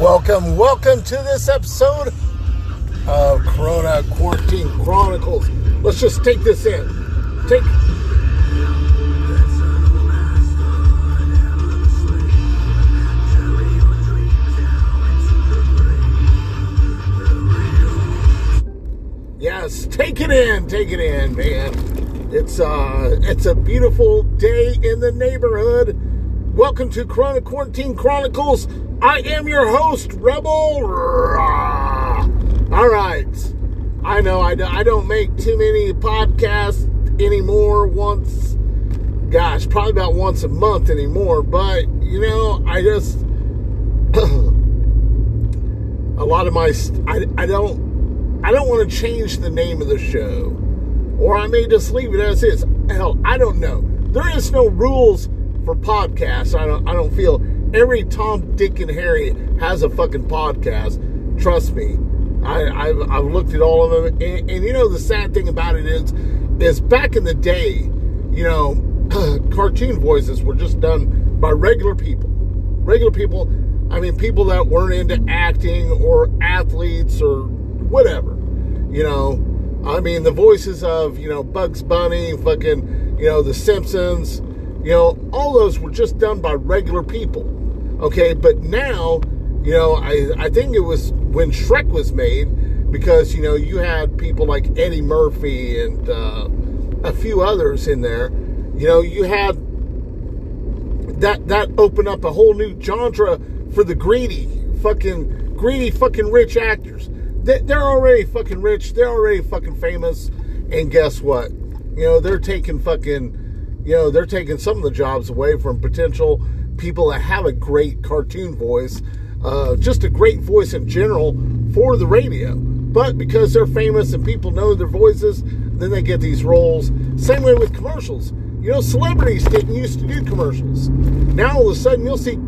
Welcome, welcome to this episode of Corona Quarantine Chronicles. Let's just take this in. Take. Yes, take it in, take it in, man. It's uh it's a beautiful day in the neighborhood. Welcome to Corona Quarantine Chronicles. I am your host, Rebel. All right. I know I, don't make too many podcasts anymore. Once, gosh, probably about once a month anymore. But, you know, I just, a lot of my, I, I don't, I don't want to change the name of the show. Or I may just leave it as is. Hell, I don't know. There is no rules for podcasts. I don't, I don't feel every Tom, Dick, and Harry has a fucking podcast. Trust me. I, have I've looked at all of them, and, and, you know the sad thing about it is, is back in the day, you know, cartoon voices were just done by regular people, regular people. I mean, people that weren't into acting or athletes or whatever. You know, I mean, the voices of you know Bugs Bunny, fucking, you know, The Simpsons, you know, all those were just done by regular people. Okay, but now, you know, I I think it was when Shrek was made, because you know you had people like Eddie Murphy and uh, a few others in there. You know, you had that that opened up a whole new genre for the greedy, fucking greedy, fucking rich actors. They, they're already fucking rich. They're already fucking famous. And guess what? You know, they're taking fucking, you know, they're taking some of the jobs away from potential people that have a great cartoon voice uh, just a great voice in general for the radio. But because they're famous and people know their voices, then they get these roles. Same way with commercials. You know, celebrities didn't used to do commercials. Now all of a sudden you'll see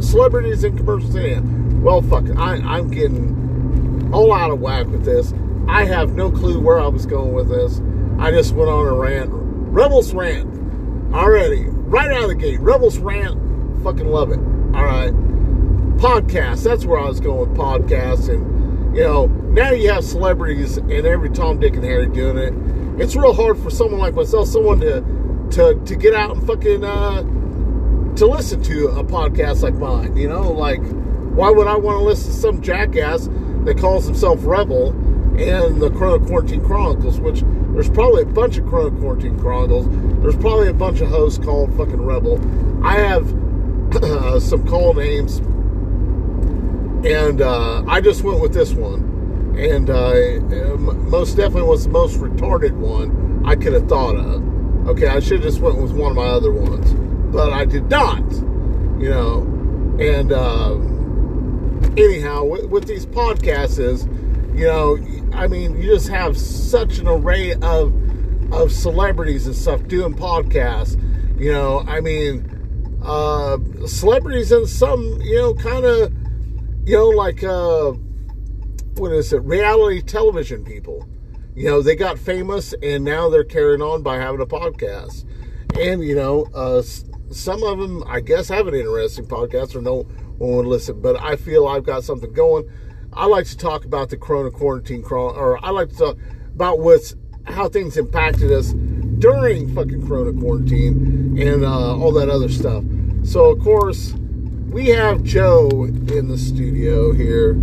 celebrities in commercials. And well, fuck, I, I'm getting all out of whack with this. I have no clue where I was going with this. I just went on a rant. Rebels rant. Already. Right out of the gate. Rebels rant. Fucking love it. All right podcast. That's where I was going with podcasts. And, you know, now you have celebrities and every Tom, Dick, and Harry doing it. It's real hard for someone like myself, someone to to, to get out and fucking uh, to listen to a podcast like mine. You know, like why would I want to listen to some jackass that calls himself Rebel and the Corona Quarantine Chronicles, which there's probably a bunch of Corona Quarantine Chronicles. There's probably a bunch of hosts called fucking Rebel. I have uh, some call names and uh, I just went with this one, and uh, most definitely was the most retarded one I could have thought of. Okay, I should have just went with one of my other ones, but I did not. You know, and uh, anyhow, with, with these podcasts, is you know, I mean, you just have such an array of of celebrities and stuff doing podcasts. You know, I mean, uh, celebrities and some, you know, kind of you know, like uh, what is it? Reality television people. You know, they got famous and now they're carrying on by having a podcast. And you know, uh, some of them, I guess, have an interesting podcast or no one would listen. But I feel I've got something going. I like to talk about the Corona quarantine, or I like to talk about what's how things impacted us during fucking Corona quarantine and uh, all that other stuff. So of course we have Joe in the studio here.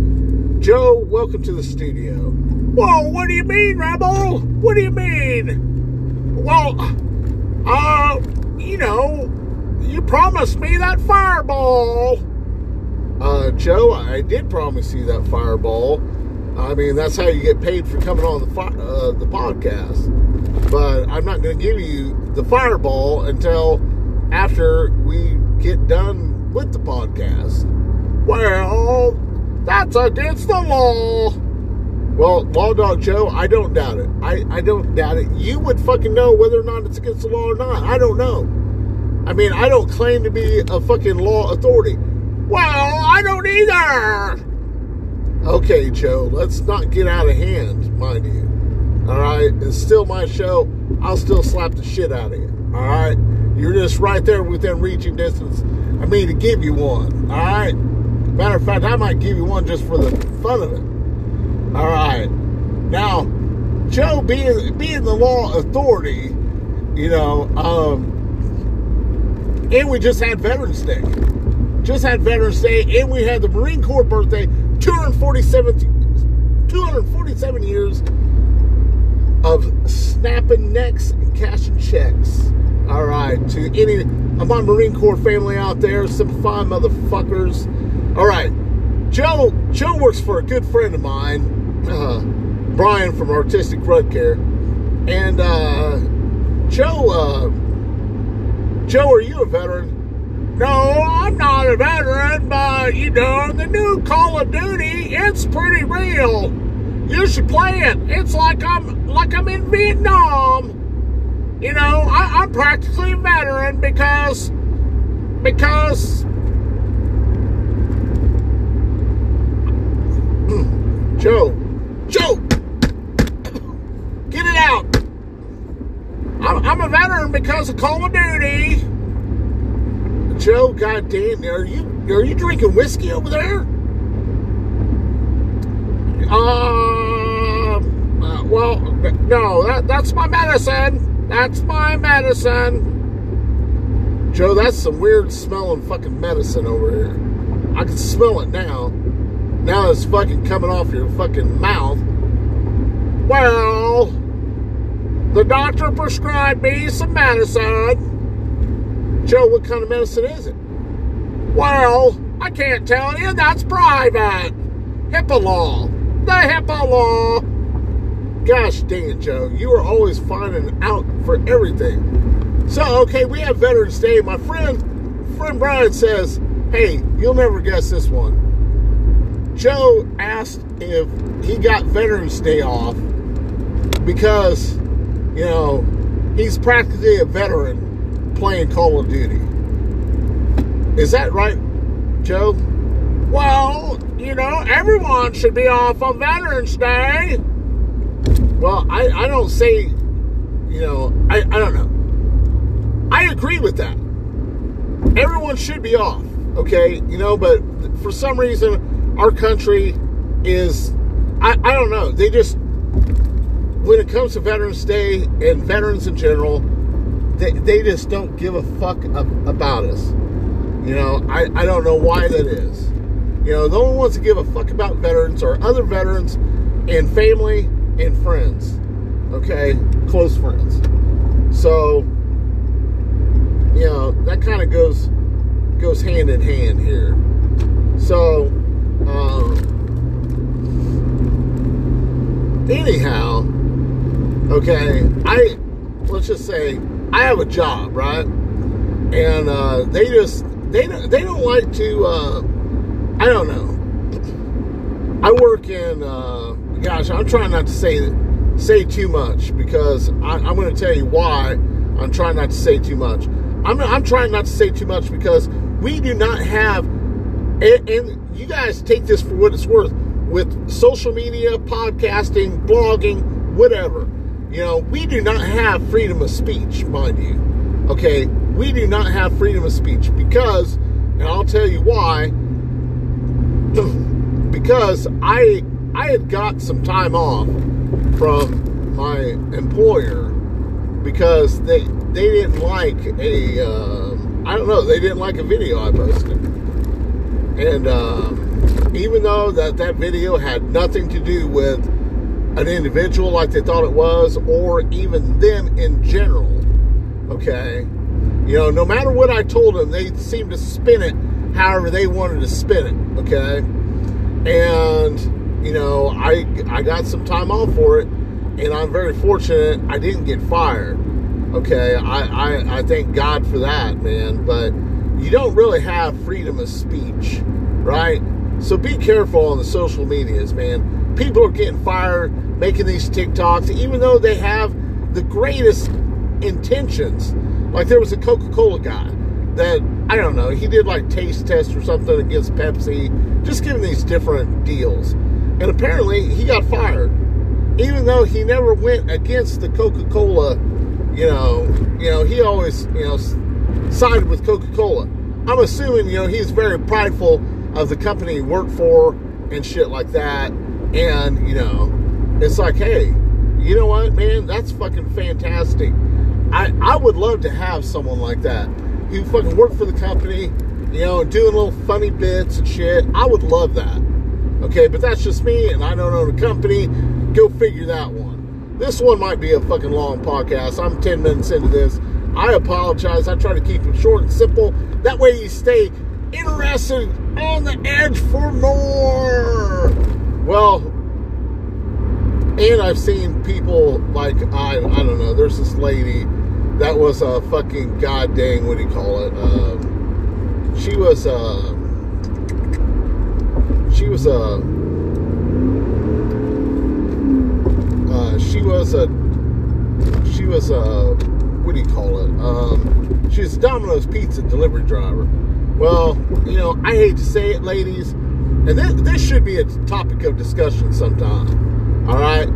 Joe, welcome to the studio. Whoa, what do you mean, Rebel? What do you mean? Well, uh, you know, you promised me that fireball. Uh, Joe, I did promise you that fireball. I mean, that's how you get paid for coming on the uh, the podcast. But I'm not going to give you the fireball until after we get done with the podcast. Well, that's against the law. Well, Law Dog Joe, I don't doubt it. I, I don't doubt it. You would fucking know whether or not it's against the law or not. I don't know. I mean, I don't claim to be a fucking law authority. Well, I don't either. Okay, Joe, let's not get out of hand, mind you. All right? It's still my show. I'll still slap the shit out of you. All right? You're just right there within reaching distance I mean to give you one. All right. Matter of fact, I might give you one just for the fun of it. All right. Now, Joe, being being the law authority, you know, um, and we just had Veterans Day. Just had Veterans Day, and we had the Marine Corps birthday, 247, 247 years of snapping necks and cashing checks. All right, to any of my Marine Corps family out there, some fine motherfuckers. All right, Joe. Joe works for a good friend of mine, uh, Brian from Artistic Rud Care, and uh, Joe. Uh, Joe, are you a veteran? No, I'm not a veteran, but you know, the new Call of Duty, it's pretty real. You should play it. It's like I'm like I'm in Vietnam. You know, I, I'm practically a veteran because because Joe, get it out. I'm, I'm a veteran because of Call of Duty. Joe, goddamn, are you are you drinking whiskey over there? Uh, uh, well, no, that, that's my medicine. That's my medicine. Joe, that's some weird smelling fucking medicine over here. I can smell it now. Now it's fucking coming off your fucking mouth. Well, the doctor prescribed me some medicine. Joe, what kind of medicine is it? Well, I can't tell you. That's private. HIPAA law the HIPAA law. Gosh dang it, Joe. You are always finding out for everything. So, okay, we have Veterans Day. My friend, friend Brian says, hey, you'll never guess this one. Joe asked if he got Veterans Day off because, you know, he's practically a veteran playing Call of Duty. Is that right, Joe? Well, you know, everyone should be off on Veterans Day. Well, I, I don't say, you know, I, I don't know. I agree with that. Everyone should be off, okay? You know, but for some reason, our country is, I, I don't know, they just, when it comes to Veterans Day and veterans in general, they, they just don't give a fuck about us. You know, I, I don't know why that is. You know, no one wants to give a fuck about veterans or other veterans and family and friends. Okay? Close friends. So, you know, that kind of goes goes hand in hand here. So, um, anyhow, okay, I let's just say I have a job, right? And uh, they just they don't they don't like to uh, I don't know. I work in. Uh, gosh, I'm trying not to say say too much because I, am going to tell you why I'm trying not to say too much. I'm I'm trying not to say too much because we do not have, and, and you guys take this for what it's worth with social media, podcasting, blogging, whatever. You know, we do not have freedom of speech, mind you. Okay, we do not have freedom of speech because, and I'll tell you why because I I had got some time off from my employer because they they didn't like a uh, I don't know they didn't like a video I posted. And um, even though that that video had nothing to do with an individual like they thought it was or even them in general okay you know no matter what I told them they seemed to spin it however they wanted to spin it, okay? And, you know, I, I got some time off for it, and I'm very fortunate I didn't get fired, okay? I, I, I thank God for that, man, but you don't really have freedom of speech, right? So be careful on the social medias, man. People are getting fired making these TikToks, even though they have the greatest intentions. Like there was a Coca Cola guy that I don't know. He did like taste tests or something against Pepsi, just giving these different deals. And apparently he got fired, even though he never went against the Coca Cola. You know, you know he always you know sided with Coca Cola. I'm assuming you know he's very prideful of the company he worked for and shit like that. And, you know, it's like, hey, you know what, man? That's fucking fantastic. I, I would love to have someone like that who fucking work for the company, you know, doing little funny bits and shit. I would love that. Okay, but that's just me, and I don't own a company. Go figure that one. This one might be a fucking long podcast. I'm 10 minutes into this. I apologize. I try to keep it short and simple. That way you stay interested on the edge for more. Well, and I've seen people like I I don't know. There's this lady that was a fucking goddamn what do you call it? Um, she was uh, she was a uh, she was a she was a what do you call it? Um, she's a Domino's pizza delivery driver. Well, you know, I hate to say it, ladies, and this, this should be a topic of discussion sometime. All right,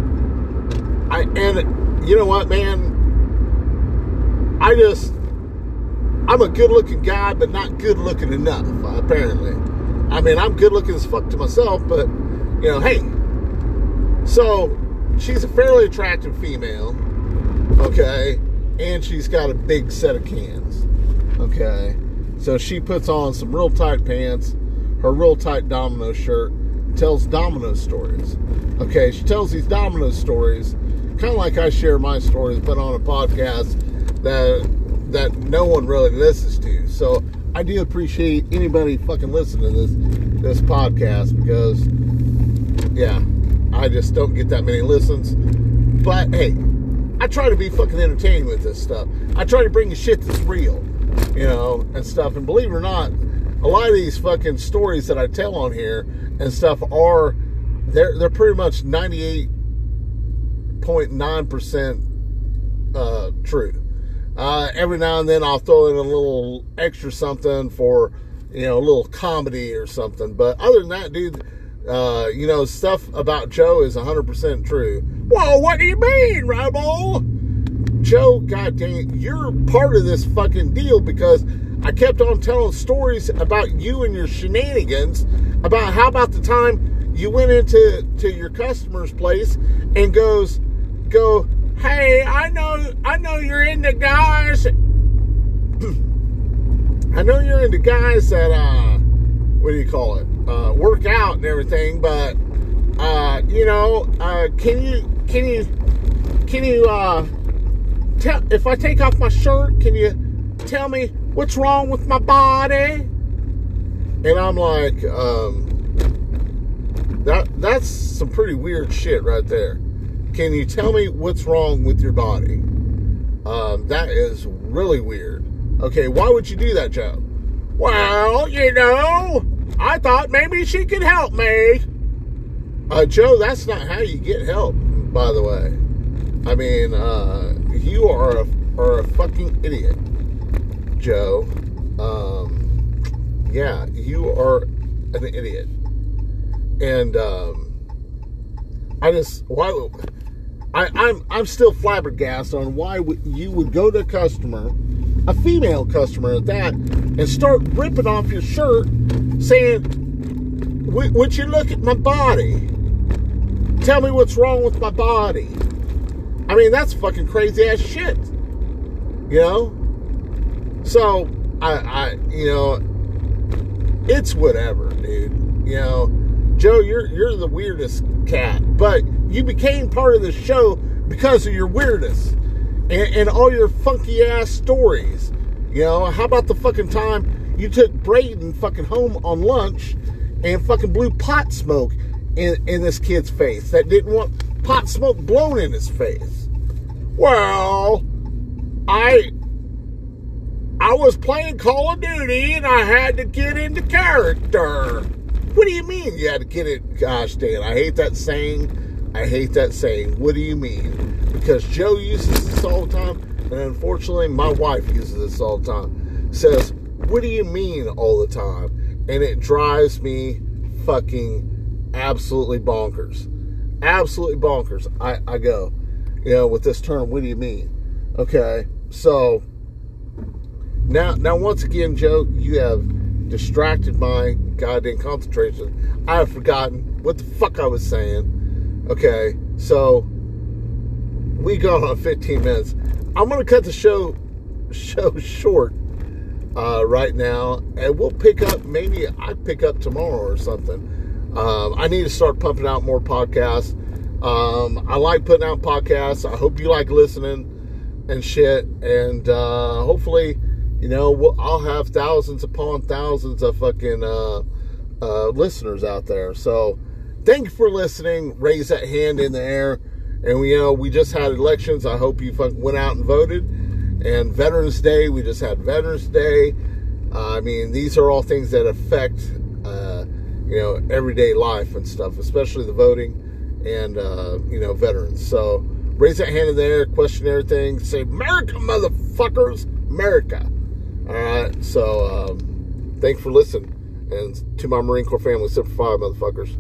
I and you know what, man, I just I'm a good-looking guy, but not good-looking enough. Apparently, I mean, I'm good-looking as fuck to myself, but you know, hey. So she's a fairly attractive female, okay, and she's got a big set of cans, okay. So she puts on some real tight pants, her real tight domino shirt, tells domino stories. Okay, she tells these domino stories, kind of like I share my stories, but on a podcast that that no one really listens to. So I do appreciate anybody fucking listening to this this podcast because yeah, I just don't get that many listens. But hey, I try to be fucking entertaining with this stuff. I try to bring you shit that's real, you know, and stuff. And believe it or not, a lot of these fucking stories that I tell on here and stuff are they're they're pretty much ninety eight point nine percent uh, true. Uh, every now and then I'll throw in a little extra something for, you know, a little comedy or something. But other than that, dude, uh, you know, stuff about Joe is 100% true. Whoa, what do you mean, Rebel? Joe, goddamn, you're part of this fucking deal because I kept on telling stories about you and your shenanigans about how about the time you went into to your customer's place and goes, go, Hey, I know, I know you're into guys. I know you're into guys that, uh, what do you call it? Uh, work out and everything, but, uh, you know, uh, can you, can you, can you, uh, tell, if I take off my shirt, can you tell me what's wrong with my body? And I'm like, um, that, that's some pretty weird shit right there. Can you tell me what's wrong with your body? Um, that is really weird. Okay, why would you do that, Joe? Well, you know, I thought maybe she could help me. Uh, Joe, that's not how you get help, by the way. I mean, uh, you are a, are a fucking idiot, Joe. Um, yeah, you are an idiot. And um, I just, why? I, I'm I'm still flabbergasted on why you would go to a customer, a female customer at that, and start ripping off your shirt, saying, "Would you look at my body? Tell me what's wrong with my body." I mean, that's fucking crazy ass shit. You know. So I, I, you know, it's whatever, dude. You know, Joe, you're you're the weirdest cat, but you became part of the show because of your weirdness and, and all your funky ass stories. You know, how about the fucking time you took Braden fucking home on lunch and fucking blew pot smoke in, in this kid's face that didn't want pot smoke blown in his face? Well, I I was playing Call of Duty and I had to get into character. What do you mean you had to get it? Gosh, Dan, I hate that saying I hate that saying. What do you mean? Because Joe uses this all the time, and unfortunately, my wife uses this all the time. Says, What do you mean all the time? And it drives me fucking absolutely bonkers. Absolutely bonkers. I, I go, you know, with this term, what do you mean? Okay, so now, now once again, Joe, you have distracted my goddamn concentration. I have forgotten what the fuck I was saying. Okay, so we got on 15 minutes. I'm gonna cut the show show short uh, right now, and we'll pick up. Maybe I pick up tomorrow or something. Um, I need to start pumping out more podcasts. Um, I like putting out podcasts. I hope you like listening and shit. And uh, hopefully, you know, we'll, I'll have thousands upon thousands of fucking uh, uh, listeners out there. So, thank you for listening. Raise that hand in the air. And we, you know, we just had elections. I hope you went out and voted. And Veterans Day, we just had Veterans Day. Uh, I mean, these are all things that affect, uh, you know, everyday life and stuff, especially the voting and, uh, you know, veterans. So raise that hand in there, question everything, say, America, motherfuckers, America. All right. So um, thanks for listening. And to my Marine Corps family, Semper Fi, motherfuckers.